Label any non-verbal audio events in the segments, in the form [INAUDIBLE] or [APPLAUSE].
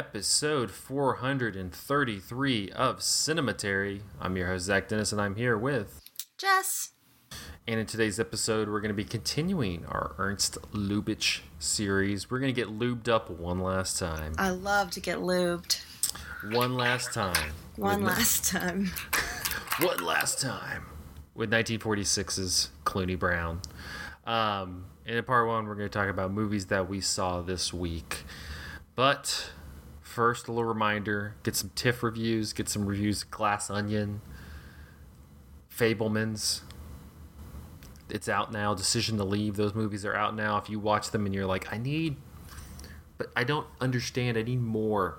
episode 433 of Cinematary. I'm your host, Zach Dennis, and I'm here with Jess. And in today's episode, we're going to be continuing our Ernst Lubitsch series. We're going to get lubed up one last time. I love to get lubed. One last time. One last time. [LAUGHS] One last time. With 1946's Cluny Brown. Um, and in part one, we're going to talk about movies that we saw this week. But first, a little reminder get some TIFF reviews, get some reviews of Glass Onion, Fabelmans. It's out now. Decision to Leave. Those movies are out now. If you watch them and you're like, I need, but I don't understand, I need more,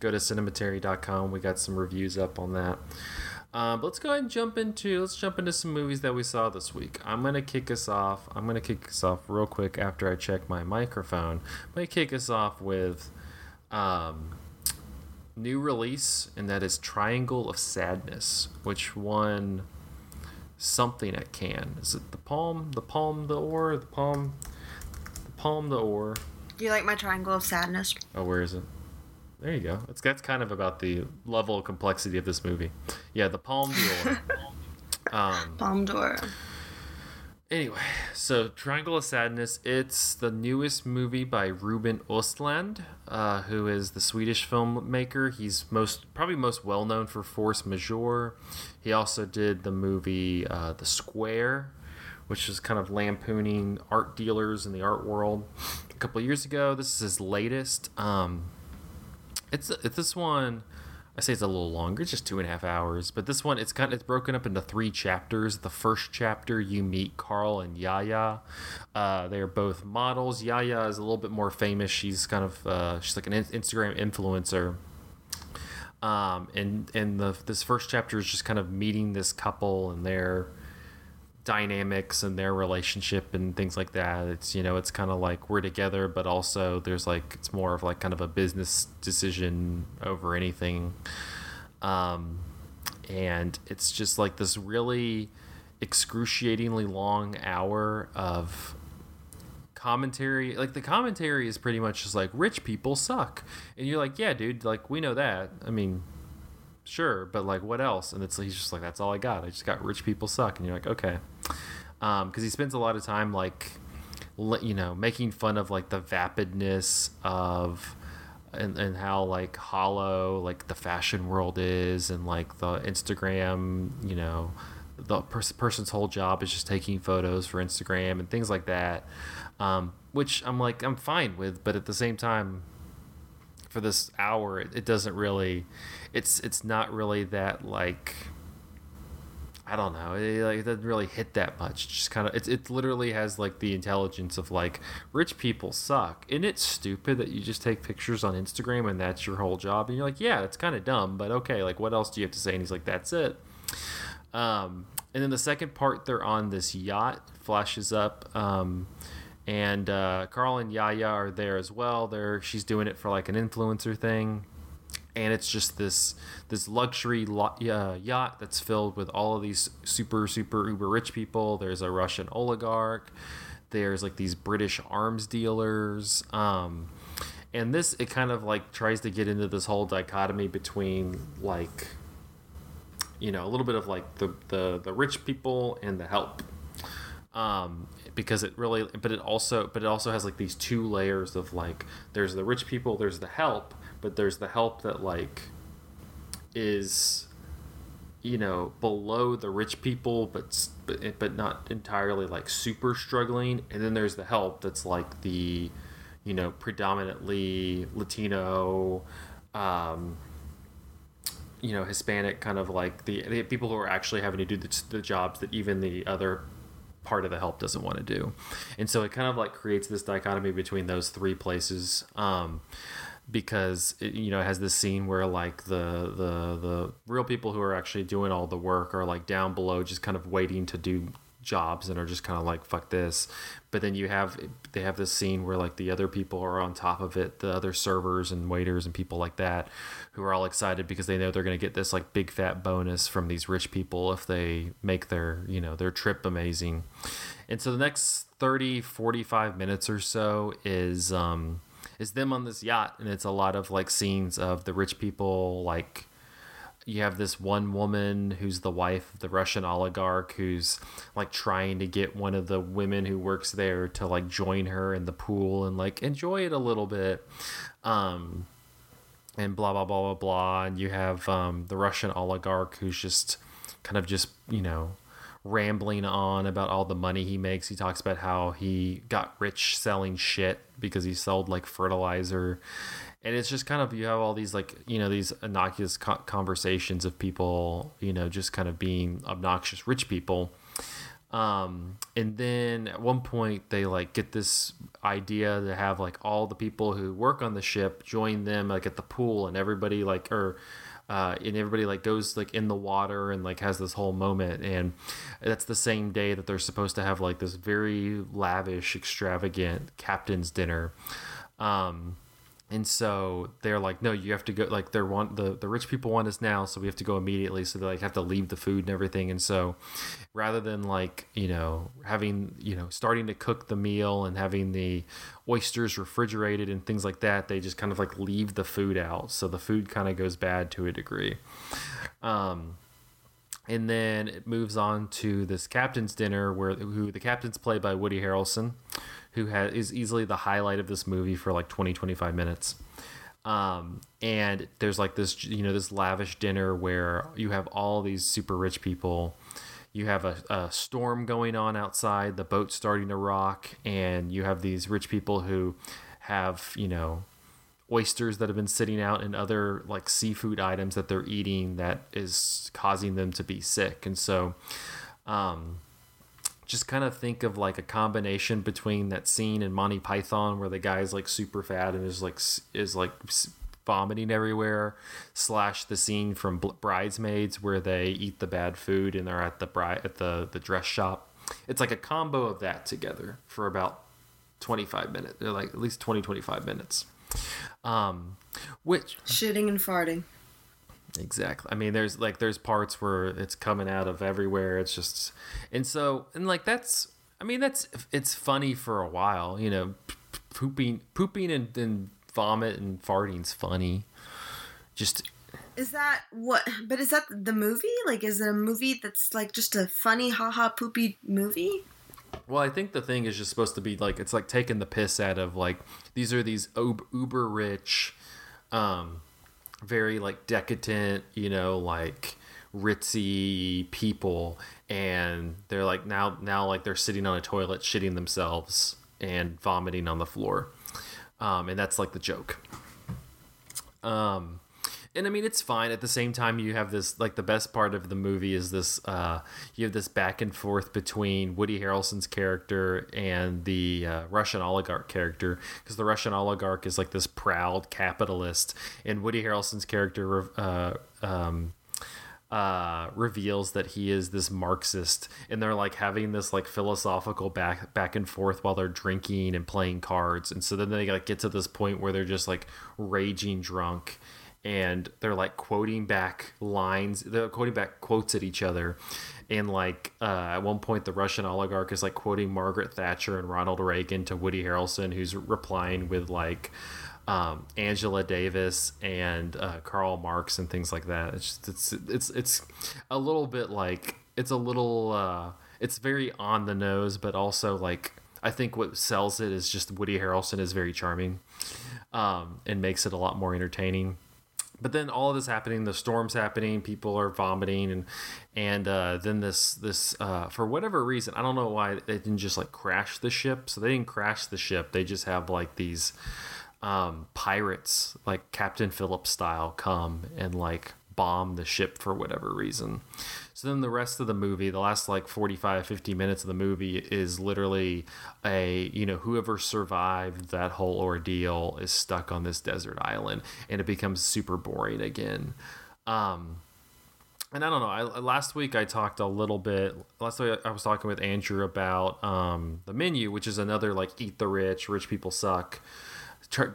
go to cinematary.com. We got some reviews up on that. Um, but let's go ahead and jump into let's jump into some movies that we saw this week. I'm gonna kick us off. I'm gonna kick us off real quick after I check my microphone. I'm gonna kick us off with um, new release, and that is Triangle of Sadness, which won something at Cannes. Is it the Palm, the Palm, the Or, the Palm, the Palm, the Or? Do you like my triangle of sadness? Oh, where is it? There you go. It's that's kind of about the level of complexity of this movie. Yeah, the Palm [LAUGHS] d'Or. um, Palme d'Or. Anyway, so Triangle of Sadness. It's the newest movie by Ruben Östlund, uh, who is the Swedish filmmaker. He's most probably most well known for Force Majeure. He also did the movie uh, The Square, which is kind of lampooning art dealers in the art world. A couple years ago, this is his latest. Um, it's, it's this one. I say it's a little longer, it's just two and a half hours. But this one, it's kind of it's broken up into three chapters. The first chapter, you meet Carl and Yaya. Uh, they're both models. Yaya is a little bit more famous. She's kind of uh, she's like an in- Instagram influencer. Um, and and the this first chapter is just kind of meeting this couple and their dynamics and their relationship and things like that. It's you know it's kind of like we're together, but also there's like it's more of like kind of a business decision over anything, um, and it's just like this really excruciatingly long hour of commentary like the commentary is pretty much just like rich people suck and you're like yeah dude like we know that i mean sure, but like, what else? And it's he's just like, that's all I got. I just got rich people suck, and you're like, okay, because um, he spends a lot of time like, you know, making fun of like the vapidness of. And, and how like hollow like the fashion world is and like the instagram you know the pers- person's whole job is just taking photos for instagram and things like that um, which i'm like i'm fine with but at the same time for this hour it, it doesn't really it's it's not really that like I don't know. It, like, it doesn't really hit that much. Just kind of, it, it literally has like the intelligence of like rich people suck. Isn't it stupid that you just take pictures on Instagram and that's your whole job? And you're like, yeah, it's kind of dumb, but okay. Like, what else do you have to say? And he's like, that's it. Um, and then the second part, they're on this yacht. Flashes up. Um, and uh, Carl and Yaya are there as well. They're she's doing it for like an influencer thing and it's just this this luxury uh, yacht that's filled with all of these super super uber rich people. There's a Russian oligarch. There's like these British arms dealers. Um, and this it kind of like tries to get into this whole dichotomy between like you know a little bit of like the the, the rich people and the help um, because it really but it also but it also has like these two layers of like there's the rich people there's the help but there's the help that like is you know below the rich people but but, but not entirely like super struggling. And then there's the help that's like the you know predominantly latino um, you know hispanic kind of like the, the people who are actually having to do the, the jobs that even the other part of the help doesn't want to do. And so it kind of like creates this dichotomy between those three places. Um, because it, you know it has this scene where like the the the real people who are actually doing all the work are like down below just kind of waiting to do jobs and are just kind of like fuck this. But then you have they have this scene where like the other people are on top of it the other servers and waiters and people like that who are all excited because they know they're going to get this like big fat bonus from these rich people if they make their you know their trip amazing. And so the next 30 45 minutes or so is um is them on this yacht, and it's a lot of like scenes of the rich people like you have this one woman who's the wife of the Russian oligarch who's like trying to get one of the women who works there to like join her in the pool and like enjoy it a little bit. Um and blah blah blah blah blah and you have um the Russian oligarch who's just kind of just, you know, rambling on about all the money he makes. He talks about how he got rich selling shit because he sold like fertilizer and it's just kind of you have all these like you know these innocuous co- conversations of people you know just kind of being obnoxious rich people um and then at one point they like get this idea to have like all the people who work on the ship join them like at the pool and everybody like or uh, and everybody like goes like in the water and like has this whole moment. And that's the same day that they're supposed to have like this very lavish extravagant captain's dinner. Um and so they're like no you have to go like they're want the, the rich people want us now so we have to go immediately so they like have to leave the food and everything. And so rather than like you know having you know starting to cook the meal and having the oysters refrigerated and things like that they just kind of like leave the food out. So the food kind of goes bad to a degree. Um and then it moves on to this captain's dinner where who the captain's played by woody harrelson who has is easily the highlight of this movie for like 20 25 minutes. Um, and there's like this you know this lavish dinner where you have all these super rich people. You have a, a storm going on outside. The boat's starting to rock. And you have these rich people who have you know oysters that have been sitting out and other like seafood items that they're eating that is causing them to be sick. And so um, just kind of think of like a combination between that scene in Monty Python where the guy's like super fat and is like is like vomiting everywhere, slash the scene from Bridesmaids where they eat the bad food and they're at the bride at the the dress shop. It's like a combo of that together for about 25 minutes. They're like at least 20 25 minutes. Um which shitting and farting. Exactly. I mean, there's like there's parts where it's coming out of everywhere. It's just, and so and like that's. I mean, that's it's funny for a while. You know, pooping, pooping, and, and vomit and farting's funny. Just. Is that what? But is that the movie? Like, is it a movie that's like just a funny, haha, poopy movie? Well, I think the thing is just supposed to be like it's like taking the piss out of like these are these uber rich, um, very like decadent, you know, like ritzy people and they're like now now like they're sitting on a toilet shitting themselves and vomiting on the floor. Um, and that's like the joke. Um, and I mean it's fine. At the same time, you have this like the best part of the movie is this uh, you have this back and forth between Woody Harrelson's character and the uh, Russian oligarch character because the Russian oligarch is like this proud capitalist, and Woody Harrelson's character uh, um, uh, reveals that he is this Marxist, and they're like having this like philosophical back back and forth while they're drinking and playing cards, and so then they like get to this point where they're just like raging drunk and they're like quoting back lines they're quoting back quotes at each other. And like uh, at one point the russian oligarch is like quoting margaret thatcher and ronald reagan to woody harrelson who's replying with like um, angela davis and uh, karl marx and things like that. It's just, it's it's it's a little bit like it's a little uh, it's very on the nose but also like i think what sells it is just woody harrelson is very charming um, and makes it a lot more entertaining but then all of this happening the storm's happening people are vomiting and and uh, then this this uh, for whatever reason i don't know why they didn't just like crash the ship. So they didn't crash the ship. They just have like these um, pirates like captain phillips style come and like bomb the ship for whatever reason so then the rest of the movie, the last like 45, 50 minutes of the movie is literally a, you know, whoever survived that whole ordeal is stuck on this desert island and it becomes super boring again. Um, and I don't know. I, last week I talked a little bit. Last week I was talking with Andrew about um, the menu, which is another like eat the rich, rich people suck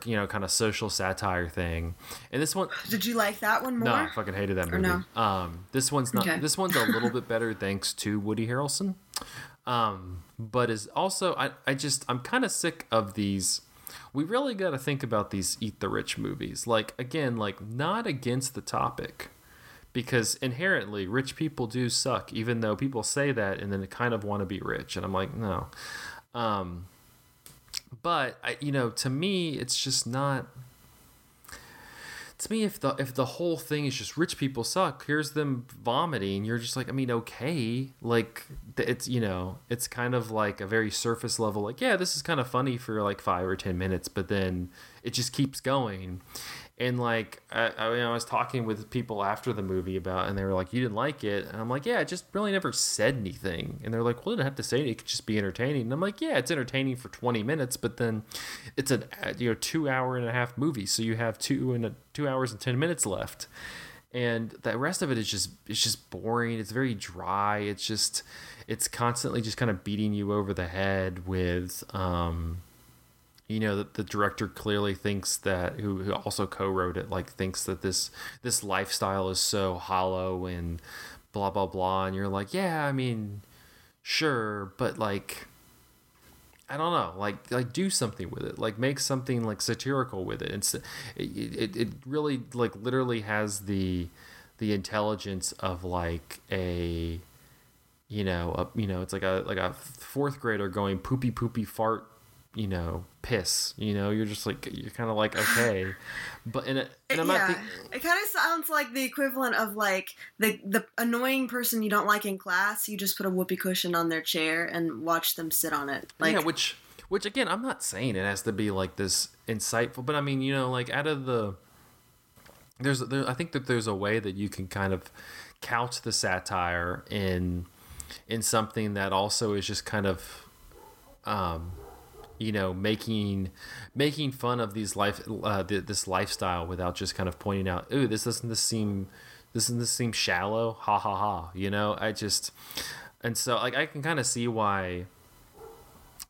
you know, kind of social satire thing. And this one, did you like that one more? No, I fucking hated that movie. no? Um, this one's not. Okay. This one's a little bit better thanks to Woody Harrelson. Um, but is also I, I just I'm kind of sick of these we really got to think about these eat the rich movies. Like again, like not against the topic because inherently rich people do suck even though people say that and then they kind of want to be rich and I'm like, no. Um but I, you know, to me it's just not to me if the if the whole thing is just rich people suck here's them vomiting you're just like i mean okay like it's you know it's kind of like a very surface level like yeah this is kind of funny for like five or ten minutes but then it just keeps going and like I, I, I was talking with people after the movie about and they were like you didn't like it. And i'm like yeah i just really never said anything. And they're like well you didn't have to say it. It could just be entertaining. And i'm like yeah it's entertaining for 20 minutes but then it's a you know two hour and a half movie so you have two and a, two hours and 10 minutes left. And the rest of it is just it's just boring. It's very dry. It's just it's constantly just kind of beating you over the head with um you know that the director clearly thinks that who, who also co-wrote it like thinks that this this lifestyle is so hollow and blah blah blah. And you're like yeah i mean sure but like i don't know. Like like do something with it. Like make something like satirical with it. And it, it, it really like literally has the the intelligence of like a you know a, you know it's like a like a fourth grader going poopy poopy fart you know piss you know? You're just like you're kind of like okay. But in it and i'm yeah. not think- it kind of sounds like the equivalent of like the the annoying person you don't like in class you just put a whoopee cushion on their chair and watch them sit on it. Like yeah which which again i'm not saying it has to be like this insightful but i mean you know like out of the there's there, i think that there's a way that you can kind of couch the satire in in something that also is just kind of um you know making making fun of these life uh, this lifestyle without just kind of pointing out ooh this doesn't this seem this doesn't this seem shallow. Ha ha ha you know? I just and so like i can kind of see why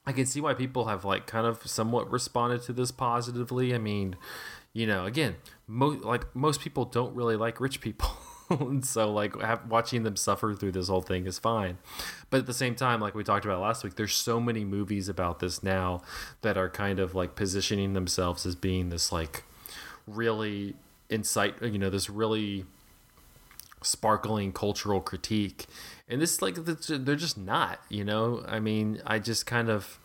i can see why people have like kind of somewhat responded to this positively. I mean you know again mo- like most people don't really like rich people [LAUGHS] [LAUGHS] and so like watching them suffer through this whole thing is fine. But at the same time like we talked about last week there's so many movies about this now that are kind of like positioning themselves as being this like really insight you know this really sparkling cultural critique. And this like they're just not you know? I mean i just kind of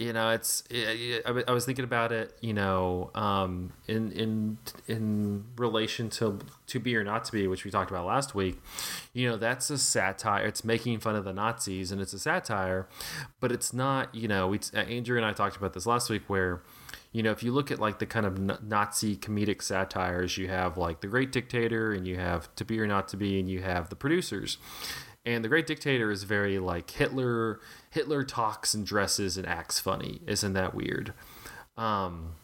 you know it's it, I, was thinking about it you know um, in in in relation to to be or not to be which we talked about last week you know that's a satire. It's making fun of the nazis and it's a satire but it's not you know we andrew and i talked about this last week where you know if you look at like the kind of nazi comedic satires you have like the great dictator and you have to be or not to be and you have the producers. And the great dictator is very like hitler hitler talks and dresses and acts funny. Isn't that weird? Um,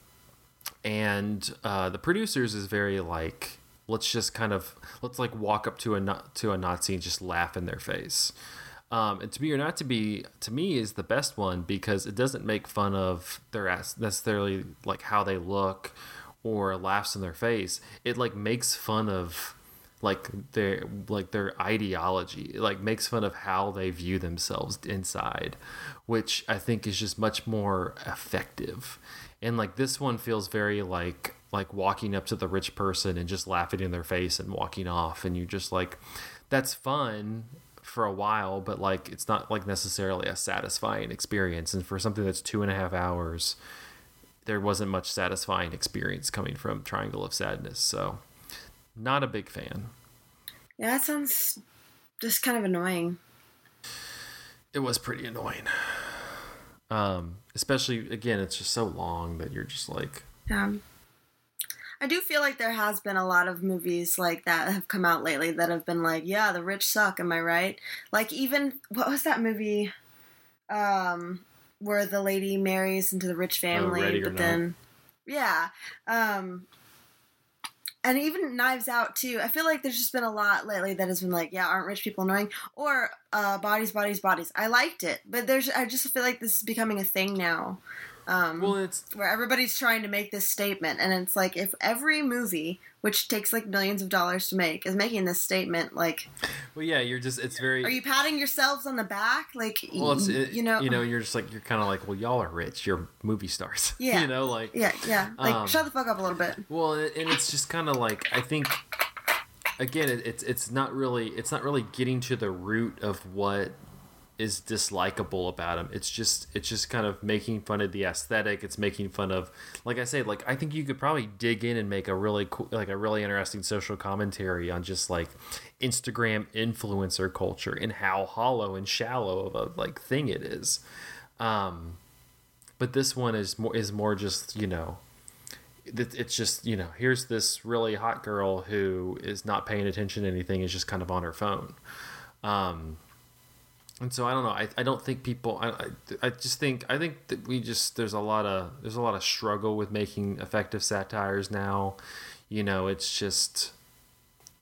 and uh, the producers is very like let's just kind of let's like walk up to a to a nazi and just laugh in their face. Um, and to be or not to be to me is the best one because it doesn't make fun of their ass necessarily like how they look or laughs in their face. It like makes fun of like their like their ideology like makes fun of how they view themselves inside which i think is just much more effective. And like this one feels very like like walking up to the rich person and just laughing in their face and walking off and you just like that's fun for a while but like it's not like necessarily a satisfying experience. And for something that's two and a half hours there wasn't much satisfying experience coming from triangle of sadness so not a big fan. Yeah, that sounds just kind of annoying. It was pretty annoying. Um, especially again, it's just so long that you're just like. Yeah. I do feel like there has been a lot of movies like that have come out lately that have been like, yeah, the rich suck, am I right? Like even what was that movie um where the lady marries into the rich oh, family oh, but then yeah. Um and even Knives Out too. I feel like there's just been a lot lately that has been like, yeah, aren't rich people annoying? Or uh, bodies, bodies, bodies. I liked it, but there's I just feel like this is becoming a thing now, Um, Well, it's where everybody's trying to make this statement, and it's like if every movie, which takes like millions of dollars to make, is making this statement, like, well, yeah. You're just it's very. are you patting yourselves on the back? Like, well, it's it, you know, you know, you're just like you're kind of like, well, y'all are rich. You're movie stars. [LAUGHS] Yeah. you know, like yeah, yeah. Like, Um, shut the fuck up a little bit. Well, and it's just kind of like I think again, it, it's it's not really it's not really getting to the root of what is dislikable about him. It's just it's just kind of making fun of the aesthetic. It's making fun of like I say, like I think you could probably dig in and make a really cool, like a really interesting social commentary on just like Instagram influencer culture and how hollow and shallow of a like thing it is. Um, but this one is more is more just you know it's just you know here's this really hot girl who is not paying attention to anything is just kind of on her phone um and so i don't know. I, I don't think people I, I i just think i think that we just there's a lot of there's a lot of struggle with making effective satires now. You know it's just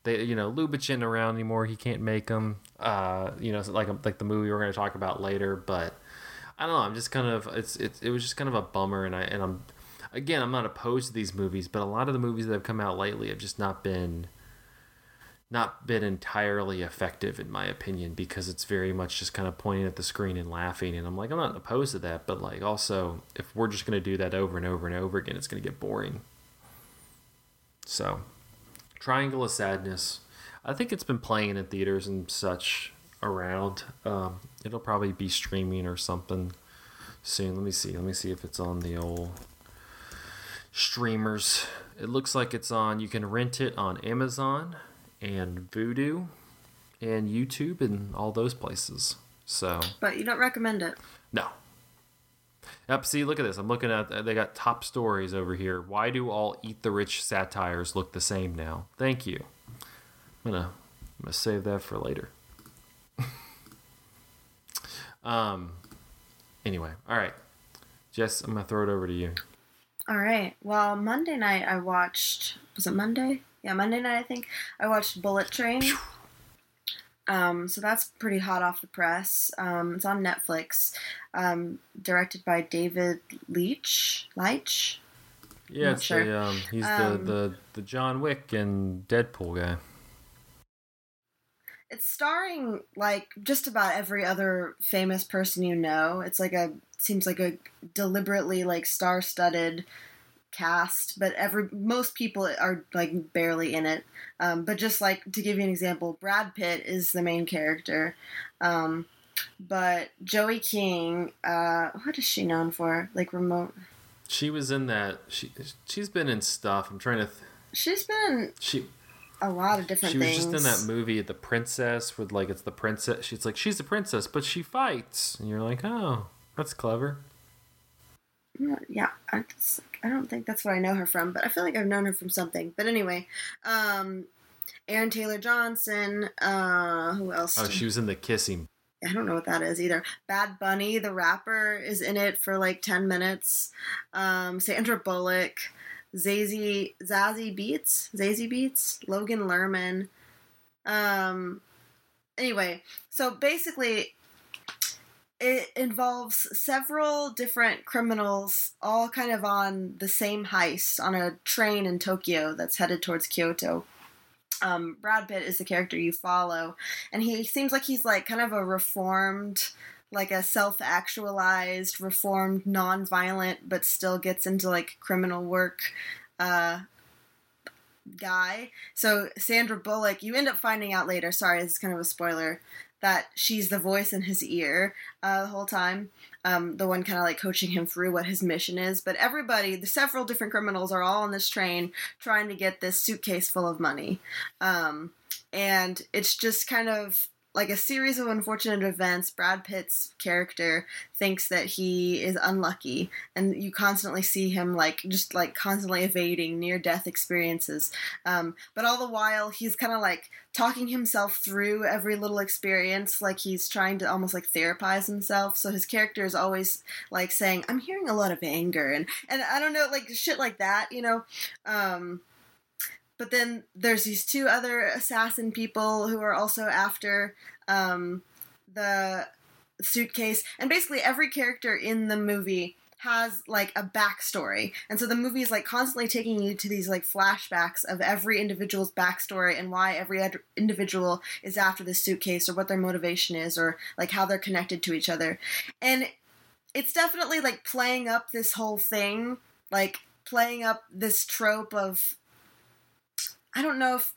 they you know Lubitsch around anymore. He can't make them uh you know like like the movie we're going to talk about later but I don't know. I'm just kind of it's it's it was just kind of a bummer, and I and I'm again I'm not opposed to these movies, but a lot of the movies that have come out lately have just not been not been entirely effective in my opinion because it's very much just kind of pointing at the screen and laughing and I'm like I'm not opposed to that but like also if we're just going to do that over and over and over again it's going to get boring. So Triangle of Sadness I think it's been playing in theaters and such around. Um, it'll probably be streaming or something soon. Let me see let me see if it's on the old streamers. It looks like it's on you can rent it on Amazon and Vudu and YouTube and all those places. So, But you don't recommend it. no. Yep, see, look at this. I'm looking at they got top stories over here. Why do all eat the rich satires look the same now? Thank you. I'm to I'm to save that for later. [LAUGHS] um anyway, all right. Jess, I'm to throw it over to you. All right. Well, Monday night I watched. Was it Monday? Yeah, Monday night I think I watched Bullet Train. Um, so that's pretty hot off the press. Um, it's on Netflix. Um, directed by David Leitch. Leitch. Yeah, it's sure. a, um, he's Um, the, the the John Wick and Deadpool guy. It's starring like just about every other famous person you know. It's like a seems like a deliberately like star-studded cast, but every most people are like barely in it. Um, but just like to give you an example, Brad Pitt is the main character. Um, but Joey King, uh, what is she known for? Like remote. She was in that. She she's been in stuff. I'm trying to. Th- She's been she a lot of different she was things. just in that movie, The Princess, with like it's the princess. She's like she's the princess, but she fights, and you're like, oh, that's clever. Yeah, I, it's- I don't think that's what I know her from, but I feel like I've known her from something. But anyway, um, Aaron Taylor Johnson. Uh, who else? Oh, she was in the kissing. I don't know what that is either. Bad Bunny, the rapper, is in it for like ten minutes. Um, Sandra Bullock, Zazie Zazie Beetz, Zazie Beetz, Logan Lerman. Um, anyway, so basically, it involves several different criminals, all kind of on the same heist on a train in Tokyo that's headed towards Kyoto. Um, Brad Pitt is the character you follow, and he seems like he's like kind of a reformed, like a self-actualized, reformed, non-violent, but still gets into like criminal work. Uh, guy. So Sandra Bullock, you end up finding out later. Sorry, this is kind of a spoiler. That she's the voice in his ear uh, the whole time. Um, the one kind of like coaching him through what his mission is. But everybody, the several different criminals are all on this train trying to get this suitcase full of money. Um, and it's just kind of like a series of unfortunate events. Brad Pitt's character thinks that he is unlucky, and you constantly see him like just like constantly evading near death experiences. Um, but all the while, he's kind of like talking himself through every little experience, like he's trying to almost like therapize himself. So his character is always like saying, "I'm hearing a lot of anger," and and I don't know, like shit like that, you know. Um, but then there's these two other assassin people who are also after um, the suitcase, and basically every character in the movie has like a backstory. And so the movie is like constantly taking you to these like flashbacks of every individual's backstory and why every individual is after this suitcase or what their motivation is or like how they're connected to each other. And it's definitely like playing up this whole thing, like playing up this trope of I don't know if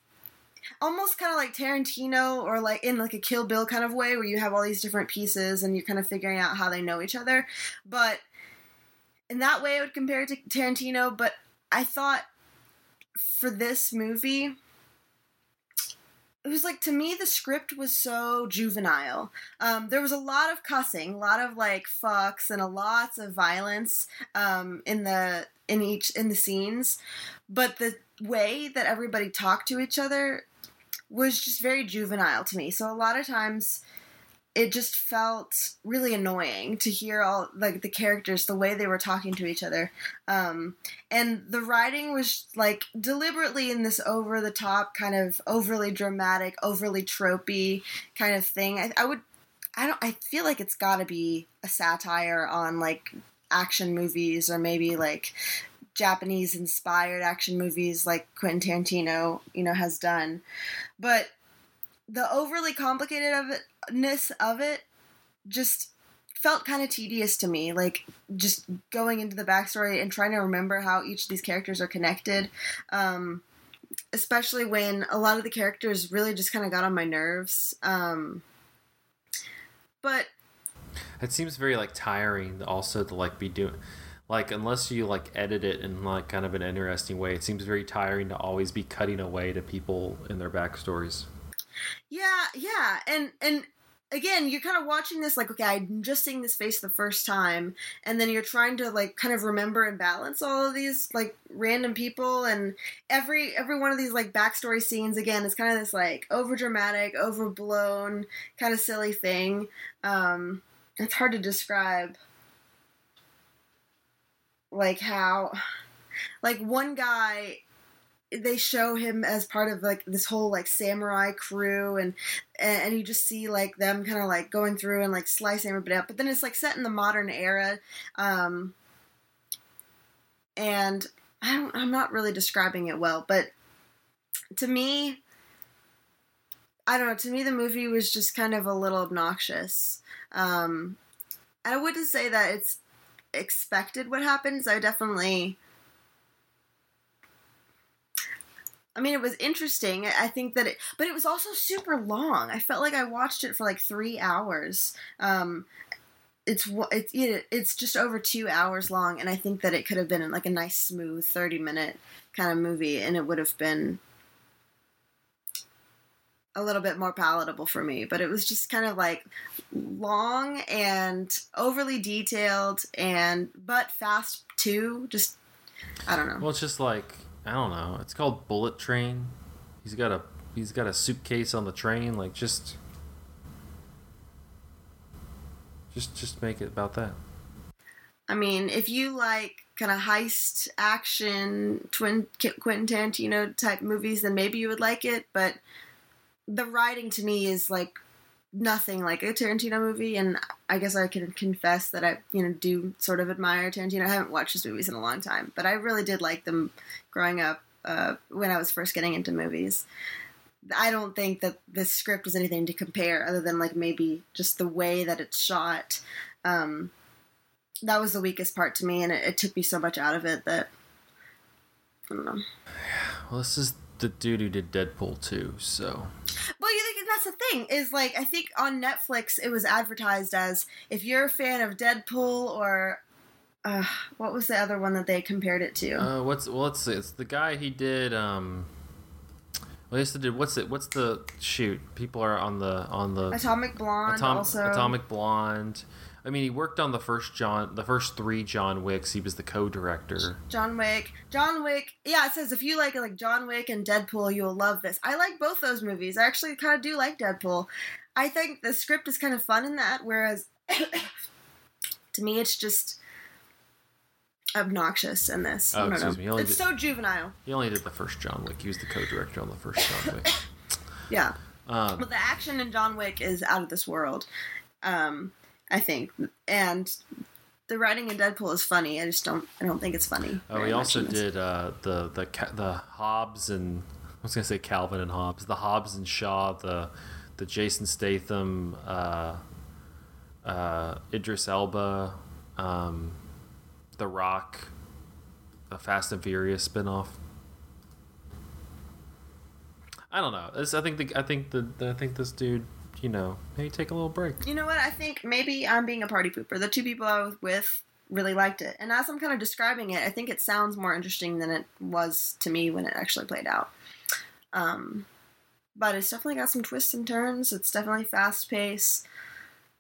almost kind of like Tarantino or like in like a Kill Bill kind of way where you have all these different pieces and you're kind of figuring out how they know each other. But in that way, I would compare it to Tarantino. But I thought for this movie, it was like to me the script was so juvenile. Um, there was a lot of cussing, a lot of like fucks, and a lots of violence um, in the in each in the scenes. But the way that everybody talked to each other was just very juvenile to me. So a lot of times it just felt really annoying to hear all like the characters the way they were talking to each other um, and the writing was like deliberately in this over the top kind of overly dramatic overly tropey kind of thing i, I would i don't i feel like it's got to be a satire on like action movies or maybe like japanese inspired action movies like quentin tarantino you know has done but the overly complicated of itness of it just felt kind of tedious to me. Like just going into the backstory and trying to remember how each of these characters are connected. Um, especially when a lot of the characters really just kind of got on my nerves. Um, but it seems very like tiring also to like be doing like unless you like edit it in like kind of an interesting way it seems very tiring to always be cutting away to people in their backstories. Yeah yeah and and again you're kind of watching this like okay i'm just seeing this face the first time and then you're trying to like kind of remember and balance all of these like random people and every every one of these like backstory scenes again is kind of this like over dramatic overblown kind of silly thing. Um it's hard to describe like how like one guy they show him as part of like this whole like samurai crew and and you just see like them kind of like going through and like slicing everybody up. But then it's like set in the modern era um and I don't, i'm not really describing it well but to me i don't know to me the movie was just kind of a little obnoxious. Um i wouldn't say that it's expected what happens i definitely I mean, it was interesting. I think that it, but it was also super long. I felt like I watched it for like three hours. Um, it's it's it's just over two hours long, and I think that it could have been like a nice, smooth, thirty minute kind of movie, and it would have been a little bit more palatable for me. But it was just kind of like long and overly detailed, and but fast too. Just I don't know. Well, it's just like I don't know. It's called Bullet Train. He's got a he's got a suitcase on the train. Like just just just make it about that. I mean, if you like kind of heist action, twin Quentin Tarantino type movies, then maybe you would like it. But the writing to me is like nothing like a Tarantino movie, and I guess I can confess that I, you know, do sort of admire Tarantino. I haven't watched his movies in a long time, but I really did like them growing up uh, when I was first getting into movies. I don't think that the script was anything to compare, other than like maybe just the way that it's shot. Um, that was the weakest part to me, and it, it took me so much out of it that I don't know. Well, this is the dude who did Deadpool too, so. Well, you think that's the thing is like I think on Netflix it was advertised as if you're a fan of Deadpool or uh, what was the other one that they compared it to? Uh, what's well, let's see. It's the guy he did. Um, well, to do what's it? What's the shoot? People are on the on the Atomic Blonde. Atom- also, Atomic Blonde. I mean, he worked on the first John, the first three John Wicks. He was the co-director. John Wick. John Wick. Yeah, it says if you like like John Wick and Deadpool, you'll love this. I like both those movies. I actually kind of do like Deadpool. I think the script is kind of fun in that, whereas [COUGHS] to me, it's just obnoxious in this. Oh, excuse know. me. It's did- so juvenile. He only did the first John Wick. He was the co-director on the first John Wick. [COUGHS] Yeah. Um, But the action in John Wick is out of this world. Um, I think, and the writing in Deadpool is funny. I just don't. I don't think it's funny. Oh, very we also did uh, the the the Hobbs and I was gonna say Calvin and Hobbes, the Hobbs and Shaw, the the Jason Statham, uh, uh, Idris Elba, um, The Rock, the Fast and Furious spinoff. I don't know. This, I think the I think the I think this dude, you know, maybe take a little break. You know what? I think maybe I'm being a party pooper. The two people I was with really liked it, and as I'm kind of describing it, I think it sounds more interesting than it was to me when it actually played out. Um, but it's definitely got some twists and turns. It's definitely fast paced.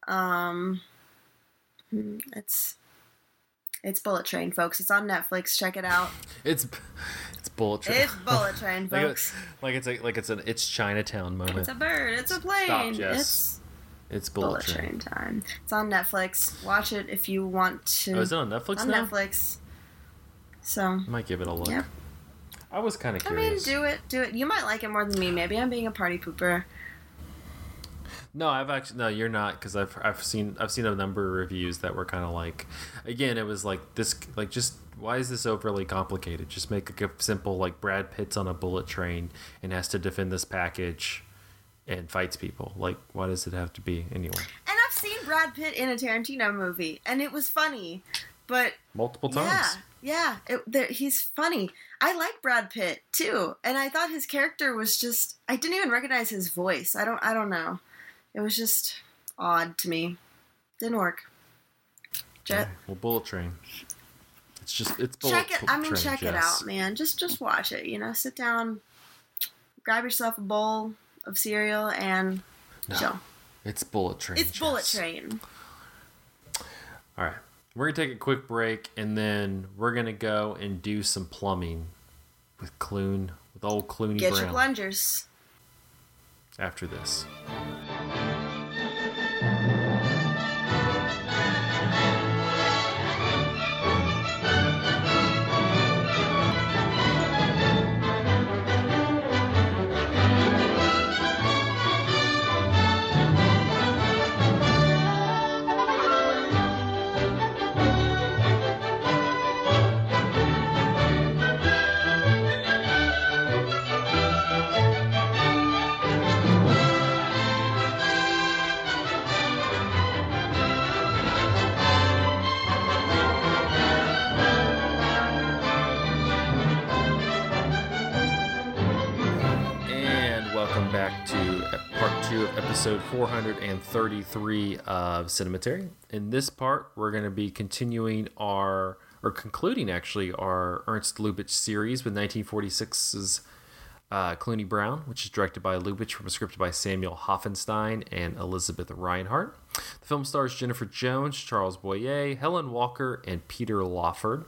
Um, hmm, it's it's Bullet Train, folks. It's on Netflix. Check it out. It's it's bullet train. It's Bullet [LAUGHS] Train, like, folks. like it's a, like it's an it's Chinatown moment. It's a bird. It's a plane. Stop, Jess. It's It's bullet, Bullet train. Train time. It's on Netflix. Watch it if you want to. Oh, is it on Netflix on now? Netflix. So I might give it a look. I was kind of I mean, curious. do it, do it. You might like it more than me. Maybe I'm being a party pooper. no, I've actually no, you're not because I've I've seen I've seen a number of reviews that were kind of like, again, it was like this like just why is this overly complicated? Just make like a simple like Brad Pitt's on a bullet train and has to defend this package and fights people. Like, why does it have to be anyway? And I've seen Brad Pitt in a Tarantino movie, and it was funny. But Multiple times. yeah, yeah, it, there, he's funny. I like Brad Pitt too, and I thought his character was just. I didn't even recognize his voice. I don't. I don't know. It was just odd to me. Didn't work. Jet. Well, Bullet Train. It's just it's bullet check it. I mean, check it out, man. Just just watch it. You know, sit down, grab yourself a bowl of cereal, and No, chill. It's Bullet Train. It's Bullet Train. All right. We're going to take a quick break and then we're going to go and do some plumbing with Clune, with old Cluny Get Brown your plungers. after this. Of episode 433 of Cinematary. In this part, we're going to be continuing our, or concluding actually, our Ernst Lubitsch series with 1946's uh, Cluny Brown, which is directed by Lubitsch from a script by Samuel Hoffenstein and Elizabeth Reinhardt. The film stars Jennifer Jones, Charles Boyer, Helen Walker, and Peter Lawford.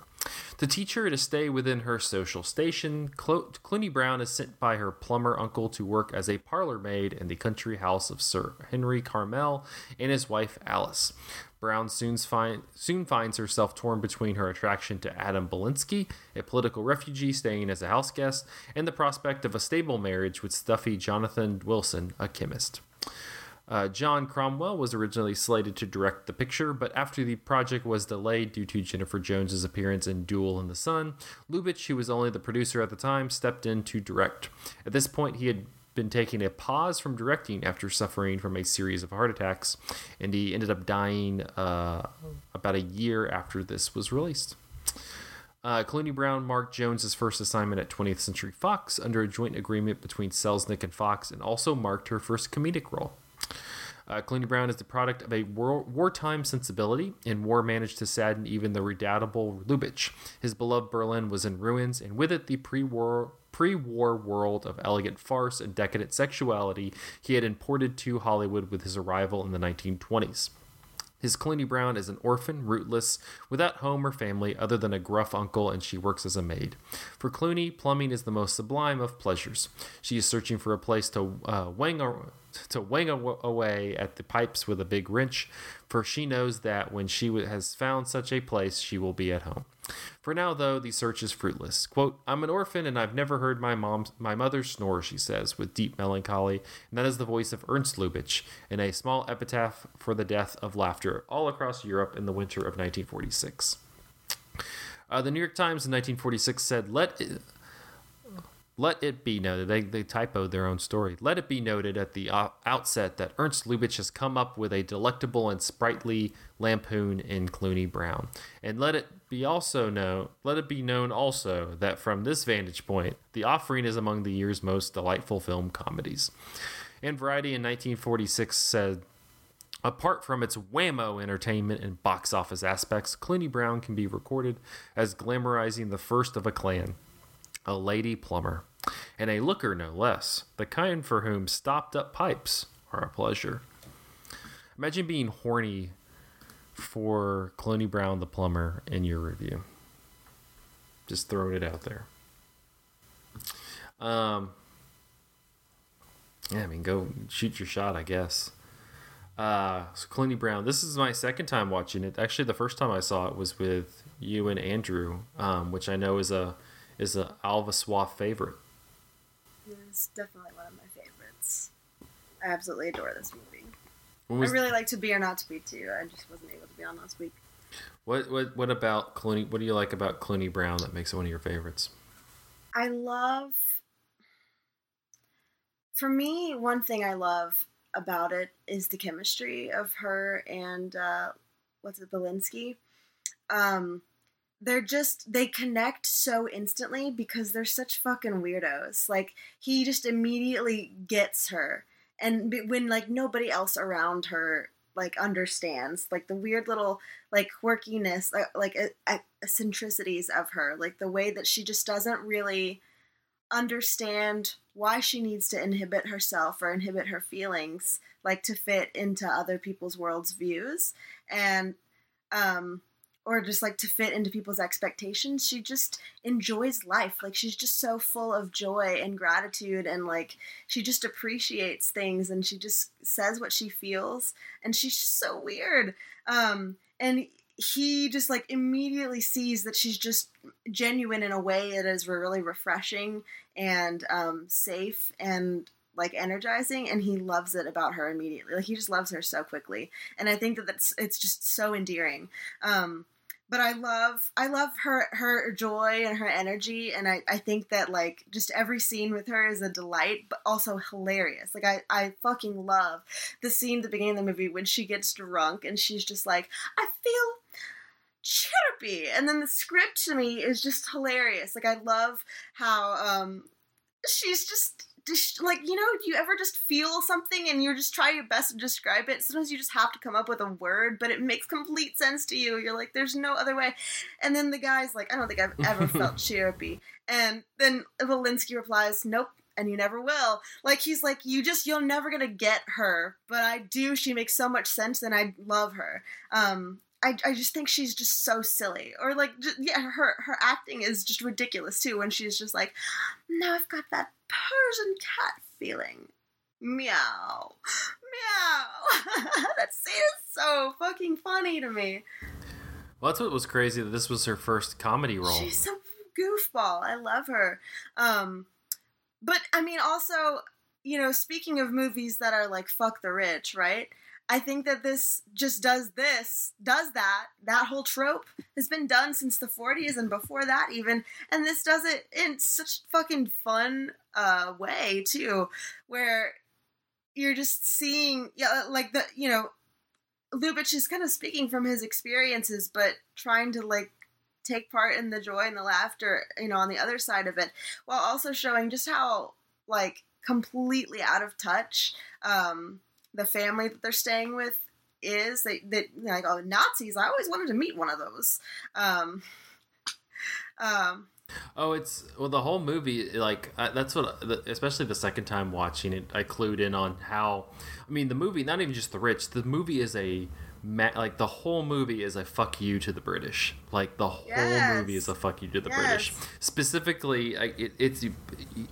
To teach her to stay within her social station, Clo- Cluny Brown is sent by her plumber uncle to work as a parlor maid in the country house of Sir Henry Carmel and his wife Alice. Brown soon, find, soon finds herself torn between her attraction to Adam Belinsky, a political refugee staying as a house guest, and the prospect of a stable marriage with stuffy Jonathan Wilson, a chemist. Uh, John Cromwell was originally slated to direct the picture, but after the project was delayed due to Jennifer Jones's appearance in Duel in the Sun, Lubitsch, who was only the producer at the time, stepped in to direct. At this point, he had been taking a pause from directing after suffering from a series of heart attacks, and he ended up dying uh, about a year after this was released. Uh, Cluny Brown marked Jones's first assignment at 20th Century Fox under a joint agreement between Selznick and Fox, and also marked her first comedic role. Uh, Cluny Brown is the product of a war- wartime sensibility, and war managed to sadden even the redoubtable Lubitsch. His beloved Berlin was in ruins, and with it the pre-war pre-war world of elegant farce and decadent sexuality he had imported to Hollywood with his arrival in the 1920s. His Cluny Brown is an orphan, rootless, without home or family other than a gruff uncle, and she works as a maid. For Cluny, plumbing is the most sublime of pleasures. She is searching for a place to uh, wang a- to wang aw- away at the pipes with a big wrench, for she knows that when she has found such a place, she will be at home. For now, though, the search is fruitless. Quote, I'm an orphan and I've never heard my mom, my mother snore, she says, with deep melancholy. And that is the voice of Ernst Lubitsch in a small epitaph for the death of laughter all across Europe in the winter of 1946. Uh, the New York Times in 1946 said, Let let it be noted, they, they typoed their own story. Let it be noted at the outset that Ernst Lubitsch has come up with a delectable and sprightly lampoon in Cluny Brown. And let it be also known, let it be known also that from this vantage point, The Offering is among the year's most delightful film comedies. And Variety in 1946 said, Apart from its whammo entertainment and box office aspects, Cluny Brown can be recorded as glamorizing the first of a clan, a lady plumber, and a looker no less, the kind for whom stopped up pipes are a pleasure. Imagine being horny for Cluny Brown the plumber in your review. Just throwing it out there. Um, yeah, I mean, go shoot your shot, I guess. Uh, so Cluny Brown. This is my second time watching it. Actually, the first time I saw it was with you and Andrew, um, which I know is a is a Alva Swaff favorite. It's definitely one of my favorites. I absolutely adore this movie. I really like To Be or Not to Be too. I just wasn't able to be on last week. What what what about Cluny? What do you like about Cluny Brown that makes it one of your favorites? I love. For me, one thing I love about it is the chemistry of her and uh, what's it, Belinski. Um, they're just they connect so instantly because they're such fucking weirdos. Like he just immediately gets her, and when like nobody else around her like understands like the weird little like quirkiness like, like uh, eccentricities of her like the way that she just doesn't really understand why she needs to inhibit herself or inhibit her feelings like to fit into other people's world's views and um or just like to fit into people's expectations she just enjoys life. Like she's just so full of joy and gratitude and like she just appreciates things and she just says what she feels and she's just so weird. Um and he just like immediately sees that she's just genuine in a way that is really refreshing and um, safe and like energizing and he loves it about her immediately. Like he just loves her so quickly. And i think that that's it's just so endearing. Um, but i love i love her her joy and her energy and I, I think that like just every scene with her is a delight but also hilarious. Like i i fucking love the scene at the beginning of the movie when she gets drunk and she's just like i feel chirpy and then the script to me is just hilarious. Like i love how um she's just just like you know do you ever just feel something and you're just trying your best to describe it? Sometimes you just have to come up with a word but it makes complete sense to you. You're like there's no other way. And then the guy's like i don't think i've ever [LAUGHS] felt chirpy and then Belinski replies nope and you never will. Like he's like you just you're never gonna get her but i do. She makes so much sense and i love her. Um I, I just think she's just so silly. Or like just, yeah her her acting is just ridiculous too when she's just like now i've got that persian cat feeling. Meow. Meow. [LAUGHS] That scene is so fucking funny to me. Well, that's what was crazy that this was her first comedy role. she's so goofball. I love her. Um but i mean also you know speaking of movies that are like fuck the rich right I think that this just does this, does that. That whole trope has been done since the 40s and before that even, and this does it in such fucking fun uh, way too, where you're just seeing, yeah, like the you know, Lubitsch is kind of speaking from his experiences, but trying to like take part in the joy and the laughter, you know, on the other side of it, while also showing just how like completely out of touch. Um, the family that they're staying with is they they like oh Nazis. I always wanted to meet one of those. Um, um, Oh, it's well the whole movie like uh, that's what especially the second time watching it I clued in on how I mean the movie not even just the rich the movie is a ma- like the whole movie is a fuck you to the British like the whole Yes. movie is a fuck you to the Yes. British specifically I- it, it's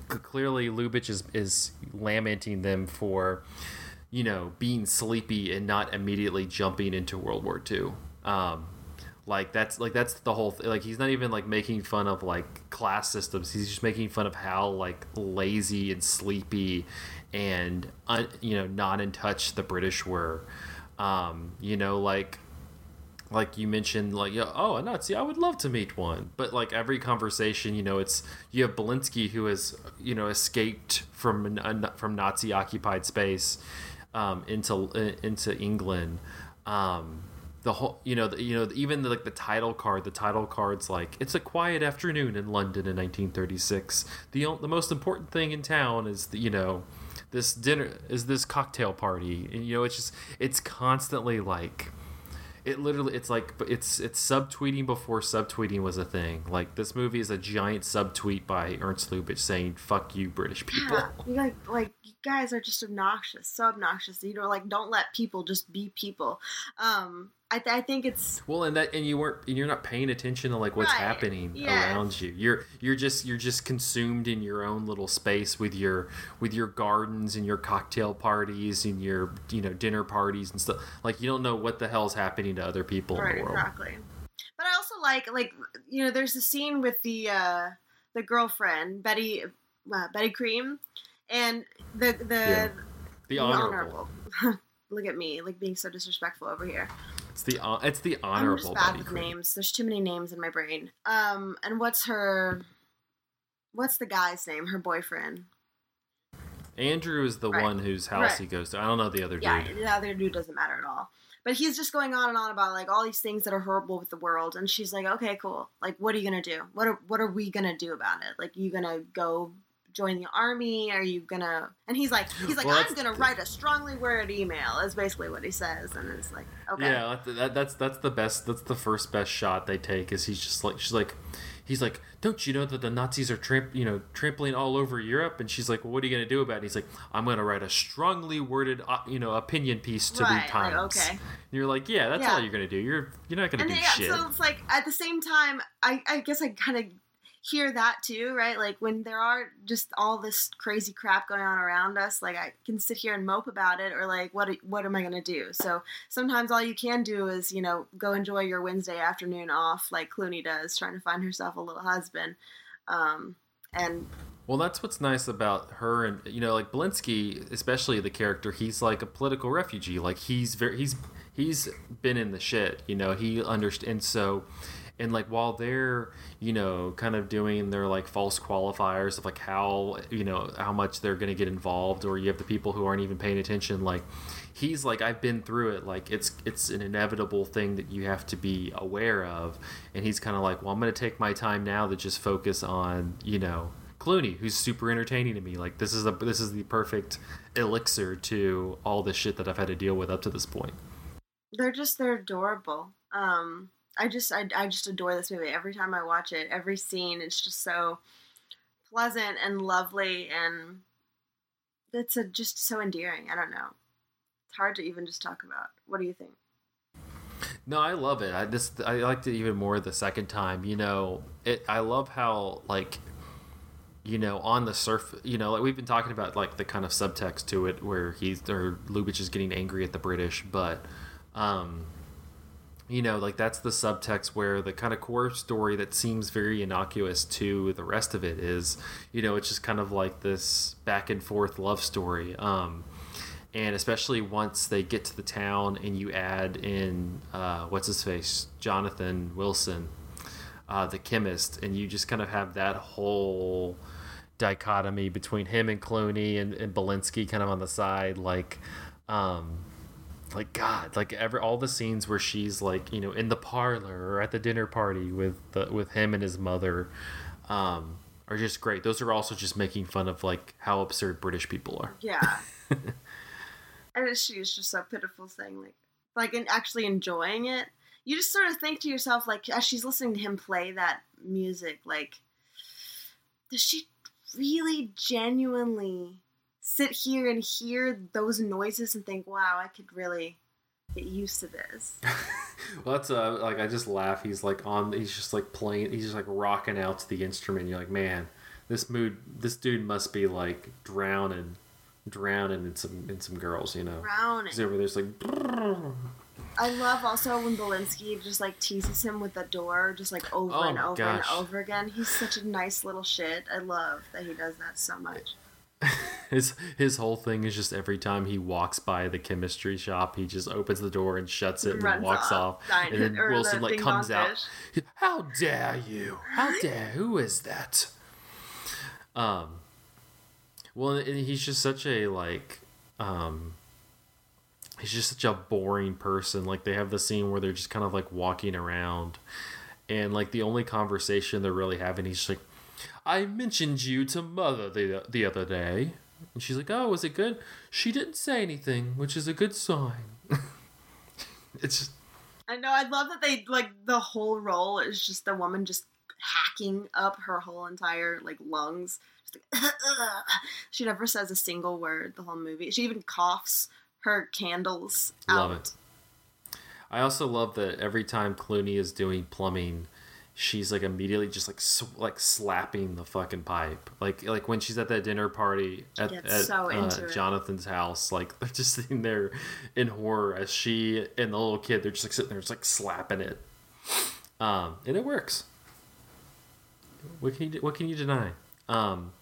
clearly Lubitsch is is lamenting them for you know being sleepy and not immediately jumping into World War II um like that's like that's the whole th- like he's not even like making fun of like class systems. He's just making fun of how like lazy and sleepy and un, you know not in touch the british were. Um you know like like you mentioned like oh a nazi i would love to meet one. But like every conversation you know it's you have Belinski who has you know escaped from from nazi occupied space um into into england um the whole you know the, you know even the, like the title card the title card's like it's a quiet afternoon in london in 1936 the the most important thing in town is the, you know this dinner is this cocktail party. And you know it's just it's constantly like it literally it's like it's it's subtweeting before subtweeting was a thing. Like this movie is a giant subtweet by Ernst Lubitsch saying "fuck you, British people." [LAUGHS] Yeah, like like you guys are just obnoxious, so obnoxious. You know, like don't let people just be people. Um, I, th- I think it's well, and that and you weren't and you're not paying attention to like what's right. happening yes. around you. You're you're just you're just consumed in your own little space with your with your gardens and your cocktail parties and your you know dinner parties and stuff. Like you don't know what the hell's happening to other people right, in the world. Exactly. But I also like like you know there's a scene with the uh the girlfriend Betty uh, Betty Cream and the the yeah. the, the honorable. honorable. [LAUGHS] Look at me, like being so disrespectful over here. It's the uh, it's the honorable. I'm just bad with names. There's too many names in my brain. Um, and what's her? What's the guy's name? Her boyfriend. Andrew is the right. one whose house right. he goes to. I don't know the other yeah, dude. Yeah, the other dude doesn't matter at all. But he's just going on and on about like all these things that are horrible with the world, and she's like, "Okay, cool. Like, what are you gonna do? What are what are we gonna do about it? Like, you gonna go join the army? Are you gonna? And he's like, he's like, well, I'm gonna write a strongly worded email. Is basically what he says, and it's like, okay, yeah, that, that's that's the best. That's the first best shot they take. Is he's just like, she's like, he's like, don't you know that the Nazis are tramp, you know, trampling all over Europe? And she's like, well, what are you gonna do about it? And he's like, I'm gonna write a strongly worded, uh, you know, opinion piece to right, the Times. Like, okay. And you're like, yeah, that's yeah. all you're gonna do. You're you're not gonna and do yeah, shit. So it's like at the same time, I I guess I kind of hear that too, right? Like when there are just all this crazy crap going on around us, like I can sit here and mope about it, or like what what am I gonna do? So sometimes all you can do is you know go enjoy your Wednesday afternoon off, like Cluny does, trying to find herself a little husband, um, and. Well, that's what's nice about her, and you know, like Belinski, especially the character. He's like a political refugee. Like he's very he's he's been in the shit. You know, he understands. So and like while they're you know kind of doing their like false qualifiers of like how you know how much they're going to get involved or you have the people who aren't even paying attention like he's like i've been through it like it's it's an inevitable thing that you have to be aware of and he's kind of like well i'm going to take my time now to just focus on you know Cluny, who's super entertaining to me. Like this is a this is the perfect elixir to all the shit that I've had to deal with up to this point. They're just they're adorable. Um, I just I, I just adore this movie. Every time I watch it, every scene, it's just so pleasant and lovely, and it's a, just so endearing. I don't know. It's hard to even just talk about. What do you think? No, I love it. I just I liked it even more the second time. You know, it. I love how like you know, on the surface, you know, like we've been talking about like the kind of subtext to it where he's or Lubitsch is getting angry at the British, but um, you know, like that's the subtext where the kind of core story that seems very innocuous to the rest of it is, you know, it's just kind of like this back and forth love story. Um, and especially once they get to the town and you add in uh, what's his face, Jonathan Wilson, uh, the chemist, and you just kind of have that whole dichotomy between him and Cluny and, and Belinski kind of on the side, like. Um, like God, like ever all the scenes where she's like you know in the parlor or at the dinner party with the, with him and his mother, um, are just great. Those are also just making fun of like how absurd British people are. Yeah, [LAUGHS] and she's just so pitiful saying like like and actually enjoying it. You just sort of think to yourself like as she's listening to him play that music, like does she really genuinely sit here and hear those noises and think, wow, I could really get used to this. [LAUGHS] well, that's uh, like I just laugh. He's like on. He's just like playing. He's just like rocking out to the instrument. You're like, man, this mood. This dude must be like drowning, drowning in some in some girls. You know, drowning. Over there's like. I love also when Belinski just like teases him with the door, just like over Oh and over gosh. and over again. He's such a nice little shit. I love that he does that so much. [LAUGHS] His his whole thing is just every time he walks by the chemistry shop, he just opens the door and shuts it and walks off. off. And then or Wilson like comes out. fish. How dare you? How dare? Who is that? Um. Well, and he's just such a like, um. He's just such a boring person. Like they have the scene where they're just kind of like walking around, and like the only conversation they're really having, he's like, "I mentioned you to mother the the other day," and she's like, "Oh, was it good?" She didn't say anything, which is a good sign. [LAUGHS] it's just I know. I love that they like the whole role is just the woman just hacking up her whole entire like lungs. Just like, [LAUGHS] she never says a single word the whole movie. She even coughs her candles Love out. Love it. I also love that every time Cluny is doing plumbing, she's like immediately just like sw- like slapping the fucking pipe. Like like when she's at that dinner party at, at so uh. Jonathan's house, like they're [LAUGHS] just sitting there in horror as she and the little kid they're just like sitting there just like slapping it. Um, and it works. What can you what can you deny? Um,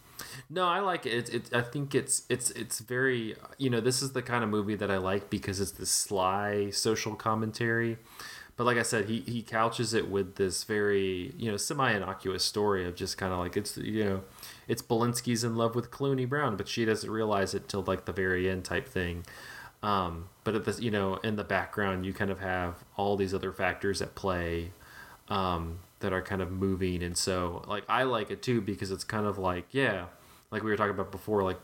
no, I like it. It, it. I think it's it's it's very you know this is the kind of movie that I like because it's the sly social commentary, but like I said, he he couches it with this very you know semi innocuous story of just kind of like it's you know it's Belinski's in love with Cluny Brown, but she doesn't realize it till like the very end type thing. Um, but at this you know in the background you kind of have all these other factors at play um, that are kind of moving and so like i like it too because it's kind of like yeah like we were talking about before like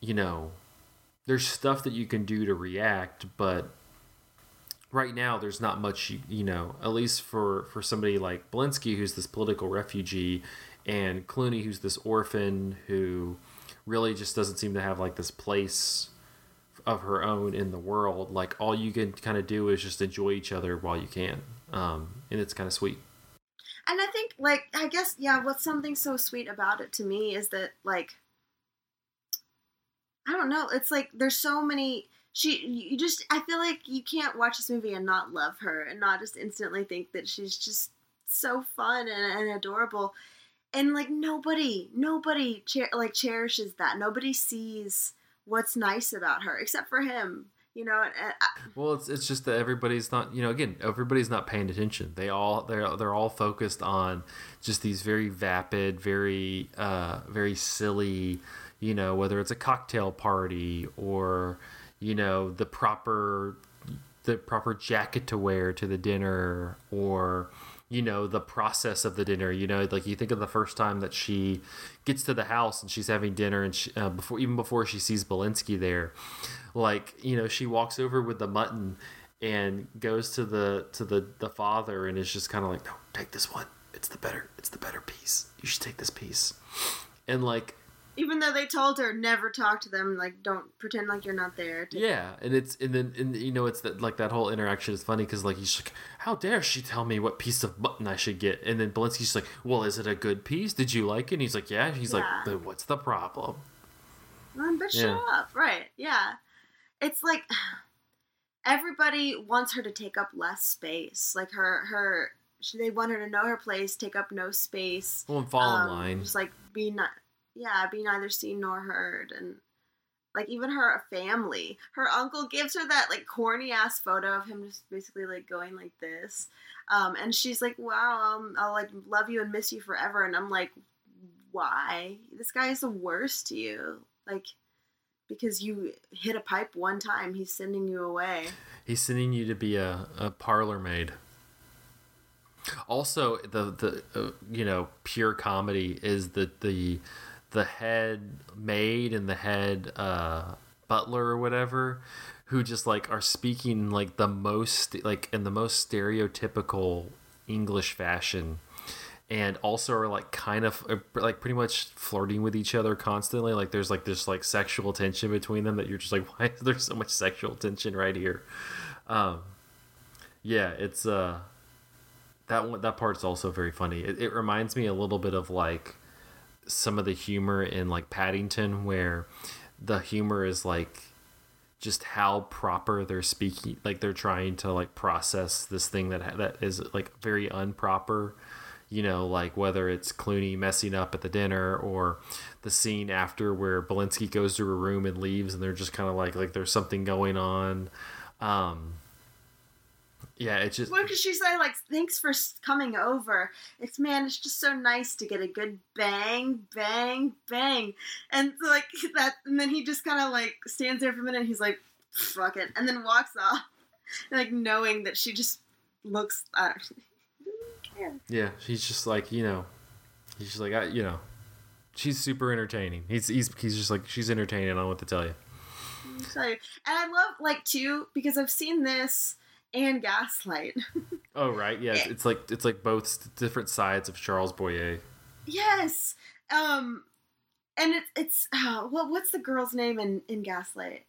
you know there's stuff that you can do to react but right now there's not much you, know at least for for somebody like Belinski who's this political refugee and Cluny who's this orphan who really just doesn't seem to have like this place of her own in the world like all you can kind of do is just enjoy each other while you can um and it's kind of sweet And I think, like, I guess, yeah, what's something so sweet about it to me is that, like, I don't know. It's like there's so many. She, you just, I feel like you can't watch this movie and not love her and not just instantly think that she's just so fun and, and adorable. And like nobody, nobody cher- like cherishes that. Nobody sees what's nice about her except for him. You know, and, I, well it's it's just that everybody's not you know again everybody's not paying attention they all they're they're all focused on just these very vapid very uh very silly you know whether it's a cocktail party or you know the proper the proper jacket to wear to the dinner or you know the process of the dinner. You know like you think of the first time that she gets to the house and she's having dinner and she, uh, before even before she sees Belinski there like you know she walks over with the mutton and goes to the to the the father and is just kind of like no take this one. It's the better it's the better piece. You should take this piece. And like even though they told her never talk to them, like don't pretend like you're not there. Yeah, and it's and then and you know it's that like that whole interaction is funny because like he's like, how dare she tell me what piece of mutton I should get? And then Belinski's like, well, is it a good piece? Did you like it? And he's like, yeah. And he's like, Yeah. then what's the problem? But Yeah. up. Right. Yeah. It's like everybody wants her to take up less space. Like her, her, they want her to know her place, take up no space. Well, and fall in um, line. Just like be not, yeah, be neither seen nor heard. And like even her family, her uncle gives her that like corny ass photo of him just basically like going like this. Um, and she's like, wow, um, I'll like love you and miss you forever. And I'm like, why? This guy is the worst to you. Like, because you hit a pipe one time, he's sending you away. He's sending you to be a, a parlor maid. Also, the the uh, you know pure comedy is that the the head maid and the head uh, butler or whatever who just like are speaking like the most like in the most stereotypical English fashion and also are like kind of uh, like pretty much flirting with each other constantly. Like there's like this like sexual tension between them that you're just like [LAUGHS] why is there so much sexual tension right here? Um yeah it's uh that one that part's also very funny. It, it reminds me a little bit of like some of the humor in like paddington where the humor is like just how proper they're speaking like they're trying to like process this thing that that is like very unproper you know like whether it's Cluny messing up at the dinner or the scene after where Belinski goes to a room and leaves and they're just kind of like like there's something going on. Um yeah, it's just. What does she say? Like, thanks for coming over. It's man, it's just so nice to get a good bang, bang, bang, and like [LAUGHS] that. And then he just kind of like stands there for a minute. and He's like, fuck it, and then walks off, [LAUGHS] like knowing that she just looks. I don't, [LAUGHS] yeah, he's just like you know, he's just like I, you know, she's super entertaining. He's he's he's just like she's entertaining. I don't know what to tell you. Mm, tell you. And I love like too because I've seen this and Gaslight. [LAUGHS] oh right, yeah, it's, it's like it's like both different sides of Charles Boyer. Yes, um, and it, it's uh, what what's the girl's name in in Gaslight?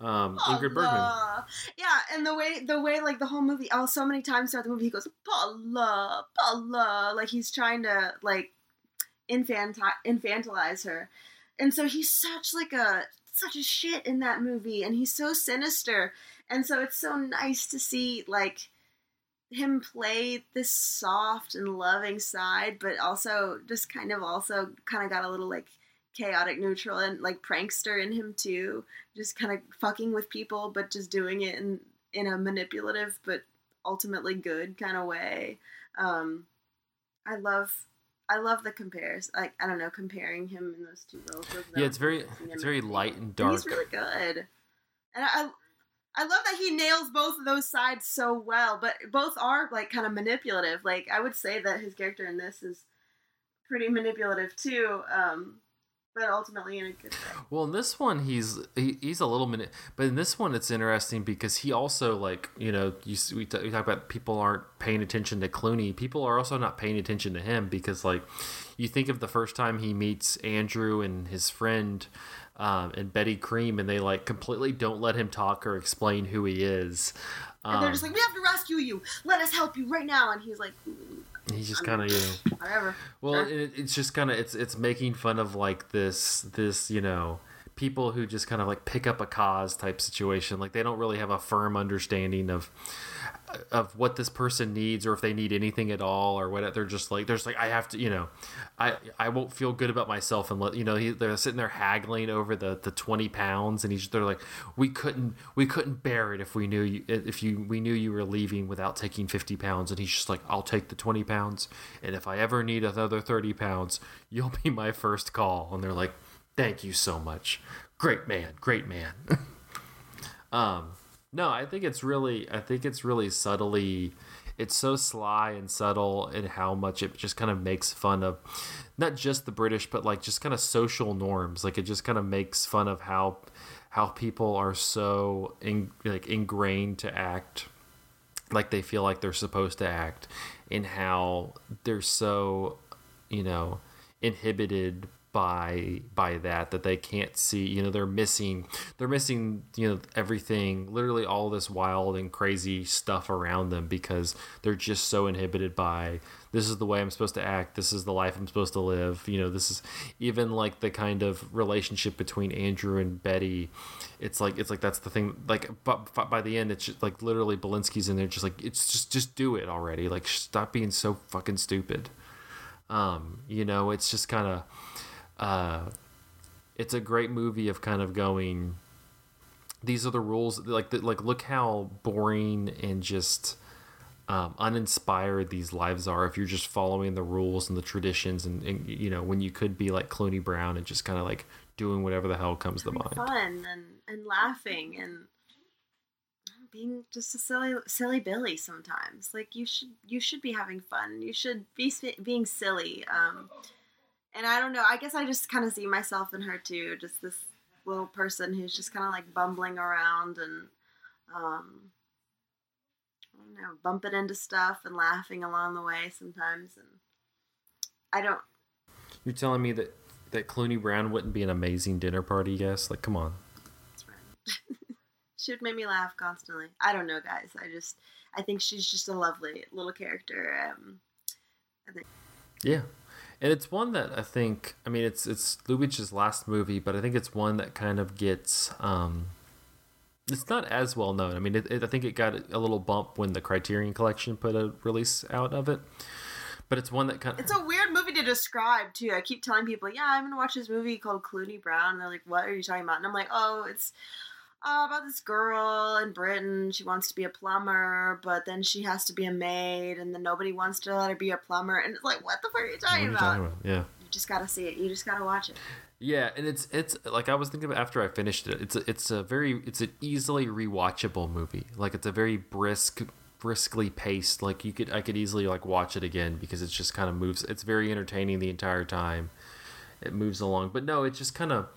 Um, Ingrid Bergman. Yeah, and the way the way like the whole movie, oh, so many times throughout the movie, he goes Paula, Paula, like he's trying to like infanti- infantilize her, and so he's such like a such a shit in that movie, and he's so sinister and so it's so nice to see like him play this soft and loving side, but also just kind of also kind of got a little like chaotic neutral and like prankster in him too. Just kind of fucking with people, but just doing it in in a manipulative but ultimately good kind of way. Um, I love I love the compares. Like I don't know, comparing him in those two roles. Yeah, it's very it's very light and dark. And he's really good, and I I love that he nails both of those sides so well, but both are like kind of manipulative. Like I would say that his character in this is pretty manipulative too. Um, but ultimately in a good way. Well, in this one, he's he, he's a little minute, but in this one, it's interesting because he also like you know you we, t- we talk about people aren't paying attention to Cluny. People are also not paying attention to him because like you think of the first time he meets Andrew and his friend um, and Betty Cream, and they like completely don't let him talk or explain who he is. Um, and they're just um, like, "We have to rescue you. Let us help you right now." And he's like, he's just kind of you know, [LAUGHS] whatever. Well, sure. it, it's just kind of it's it's making fun of like this this you know people who just kind of like pick up a cause type situation. Like they don't really have a firm understanding of of what this person needs or if they need anything at all or what they're just like they're just like I have to you know I I won't feel good about myself let you know he, they're sitting there haggling over the the 20 pounds and he's they're like we couldn't we couldn't bear it if we knew you if you we knew you were leaving without taking 50 pounds. And he's just like I'll take the 20 pounds. And if I ever need another 30 pounds you'll be my first call. And they're like thank you so much. Great man great man. [LAUGHS] Um no, I think it's really I think it's really subtly it's so sly and subtle in how much it just kind of makes fun of not just the British but like just kind of social norms. Like it just kind of makes fun of how how people are so in, like ingrained to act like they feel like they're supposed to act and how they're so you know inhibited by by that that they can't see you know they're missing they're missing you know everything literally all this wild and crazy stuff around them because they're just so inhibited by this is the way I'm supposed to act this is the life I'm supposed to live you know this is even like the kind of relationship between Andrew and Betty it's like it's like that's the thing like but, by the end it's just like literally Belinski's in there just like it's just just do it already like stop being so fucking stupid. Um you know it's just kind of uh, it's a great movie of kind of going. These are the rules. Like, the, like, look how boring and just um, uninspired these lives are if you're just following the rules and the traditions, and, and you know when you could be like Cluny Brown and just kind of like doing whatever the hell comes to mind. Fun and and laughing and being just a silly silly Billy sometimes. Like you should you should be having fun. You should be being silly. Um, and I don't know. I guess I just kind of see myself in her too. Just this little person who's just kind of like bumbling around and, um, I don't know, bumping into stuff and laughing along the way sometimes. And I don't. You're telling me that that Cluny Brown wouldn't be an amazing dinner party guest? Like, come on. [LAUGHS] she would make me laugh constantly. I don't know, guys. I just, I think she's just a lovely little character. Um, I think. Yeah, and it's one that I think. I mean, it's it's Lubitsch's last movie, but I think it's one that kind of gets. Um, it's not as well known. I mean, it, it, I think it got a little bump when the Criterion Collection put a release out of it, but it's one that kind of It's a weird movie to describe too. I keep telling people, "Yeah, I'm gonna watch this movie called Cluny Brown." And they're like, "What are you talking about?" And I'm like, "Oh, it's uh, about this girl in Britain. She wants to be a plumber, but then she has to be a maid, and then nobody wants to let her be a plumber." And it's like, "What the fuck are you talking, about? talking about? Yeah. You just gotta see it. You just gotta watch it." Yeah, and it's it's like I was thinking about after I finished it. It's a, it's a very it's an easily rewatchable movie. Like it's a very brisk, briskly paced. Like you could I could easily like watch it again because it's just kind of moves. It's very entertaining the entire time. It moves along, but no, it just kind of.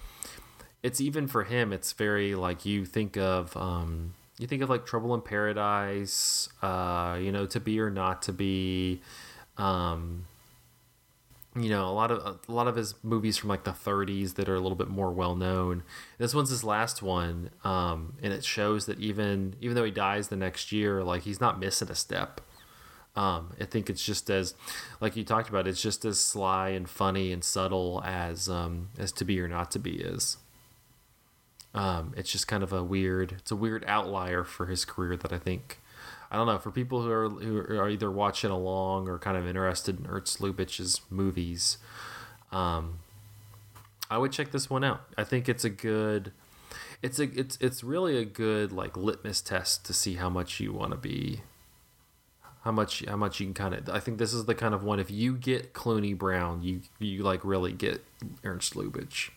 It's even for him. It's very like you think of um you think of like Trouble in Paradise, uh, you know, To Be or Not to Be, um, you know a lot of a lot of his movies from like the 30s that are a little bit more well known this one's his last one um, and it shows that even even though he dies the next year like he's not missing a step um, i think it's just as like you talked about it's just as sly and funny and subtle as um, as to be or not to be is um, it's just kind of a weird it's a weird outlier for his career that i think I don't know for people who are who are either watching along or kind of interested in Ernst Lubitsch's movies. Um, I would check this one out. I think it's a good. It's a it's it's really a good like litmus test to see how much you want to be. How much how much you can kind of. I think this is the kind of one if you get Cluny Brown, you you like really get Ernst Lubitsch.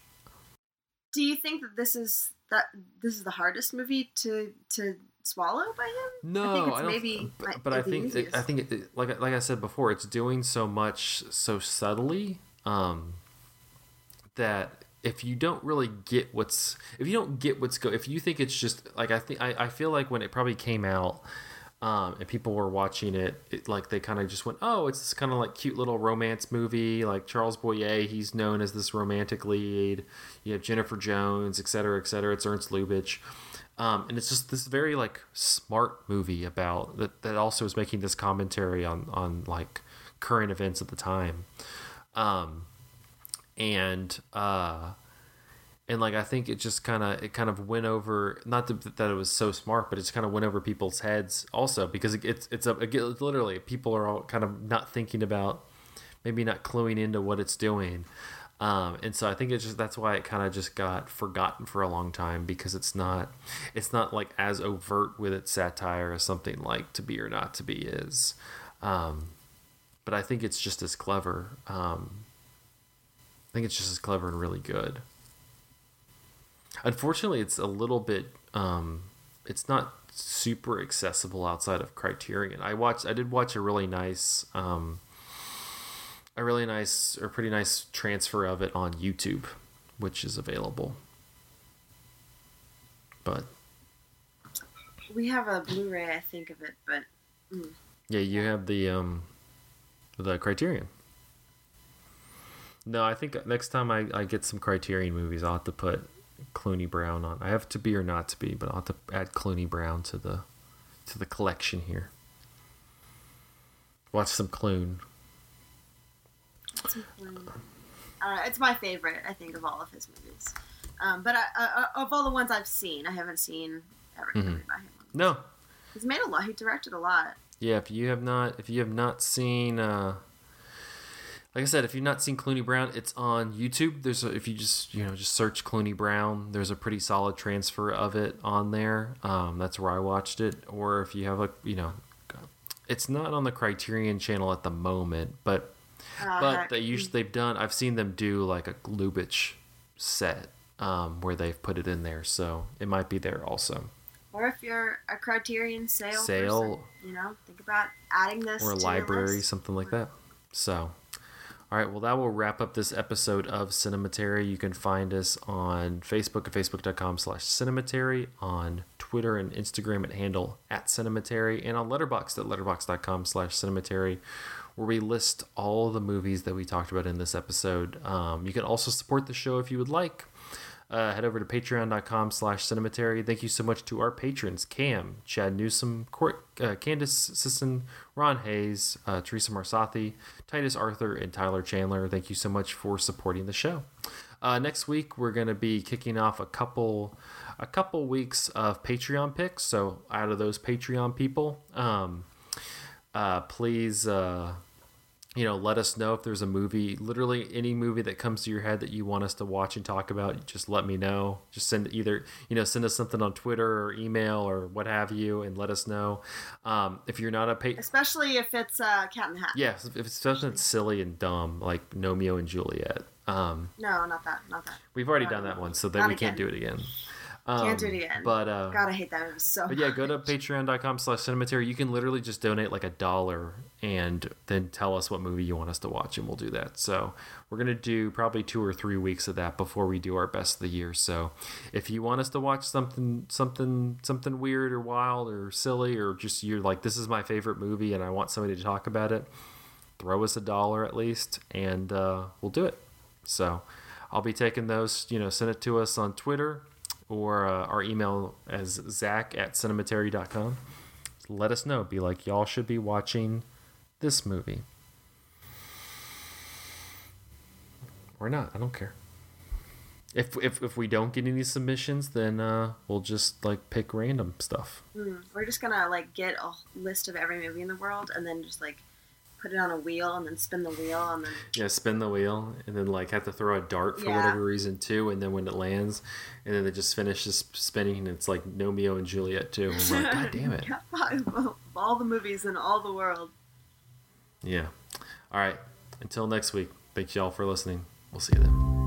Do you think that this is that this is the hardest movie to to swallow by him? No, I think it's I maybe but, but I think it. I think it, like like I said before, it's doing so much so subtly um, that if you don't really get what's if you don't get what's go if you think it's just like I think I, I feel like when it probably came out um, and people were watching it, it like they kind of just went, oh, it's this kind of like cute little romance movie. Like Charles Boyer, he's known as this romantic lead. You have Jennifer Jones, et cetera, et cetera. It's Ernst Lubitsch. Um, and it's just this very like smart movie about that, that also is making this commentary on, on like current events at the time. Um, and, uh, and like I think it just kind of it kind of went over not that, it was so smart, but it just kind of went over people's heads also because it, it's it's a it's literally people are all kind of not thinking about maybe not cluing into what it's doing, um, and so I think it's just that's why it kind of just got forgotten for a long time because it's not it's not like as overt with its satire as something like To Be or Not to Be is, um, but I think it's just as clever. Um, I think it's just as clever and really good. Unfortunately, it's a little bit. Um, it's not super accessible outside of Criterion. I watched. I did watch a really nice, um, a really nice or pretty nice transfer of it on YouTube, which is available. But we have a Blu-ray, I think of it, but yeah, you have the um, the Criterion. No, I think next time I, I get some Criterion movies, I'll have to put Cluny Brown on. I have to be or not to be, but I'll have to add Cluny Brown to the to the collection here. Watch some Clune. it's, uh, it's my favorite, I think, of all of his movies. Um, but I, uh, of all the ones I've seen, I haven't seen every Mhm. movie by him. No, He's made a lot. He directed a lot. yeah. If you have not, if you have not seen, uh, like I said, if you've not seen Cluny Brown, it's on YouTube. There's a, if you just you know just search Cluny Brown, there's a pretty solid transfer of it on there. Um, that's where I watched it. Or if you have a you know, it's not on the Criterion channel at the moment, but Uh, but they usually they've done. I've seen them do like a Lubitsch set um, where they've put it in there, so it might be there also. Or if you're a Criterion sale, Sale. person, you know, think about adding this or a to your library, something like that. So, all right, well, that will wrap up this episode of Cinematary. You can find us on Facebook at facebook.com slash cinematary, on Twitter and Instagram at handle at cinematary, and on Letterboxd at letterboxd.com slash cinematary, where we list all the movies that we talked about in this episode. Um, you can also support the show if you would like. Uh, head over to patreon.com slash cinematary. Thank you so much to our patrons Cam, Chad Newsom, Court, uh, Candace Sisson, Ron Hayes, uh, Teresa Marsathi, Titus Arthur, and Tyler Chandler. Thank you so much for supporting the show. Uh, next week we're gonna be kicking off a couple, a couple weeks of Patreon picks. So out of those Patreon people, um, uh, please, uh, you know, let us know if there's a movie, literally any movie that comes to your head that you want us to watch and talk about. Just let me know. Just send either, you know, send us something on Twitter or email or what have you, and let us know. Um, if you're not a pa- Especially if it's uh, Cat in the Hat. yeah, if it's something that's silly and dumb like Gnomeo and Juliet. Um, No, not that. Not that. we've already Not done that one, so then Not we can't do it again. Um, Can't do it again. But uh, God, I hate that movie so. but yeah, go to patreon.com slash cinematary. You can literally just donate like a dollar and then tell us what movie you want us to watch, and we'll do that. So we're going to do probably two or three weeks of that before we do our best of the year. So if you want us to watch something, something, something weird or wild or silly, or just you're like, this is my favorite movie and I want somebody to talk about it, throw us a dollar at least, and uh, we'll do it. So I'll be taking those, you know, send it to us on Twitter or uh, our email as zach at cinematary.com. Let us know. Be like, y'all should be watching this movie. Or not. I don't care. If, if, if we don't get any submissions, then uh, we'll just like pick random stuff. Hmm, We're just gonna like get a list of every movie in the world and then just like put it on a wheel and then spin the wheel and then Yeah, spin the wheel and then like have to throw a dart for Yeah. whatever reason too, and then when it lands, and then it just finishes spinning, and it's like Gnomeo and Juliet too. I'm like, [LAUGHS] God damn it. [LAUGHS] all the movies in all the world. Yeah. All right. Until next week. Thanks y'all for listening. We'll see you then.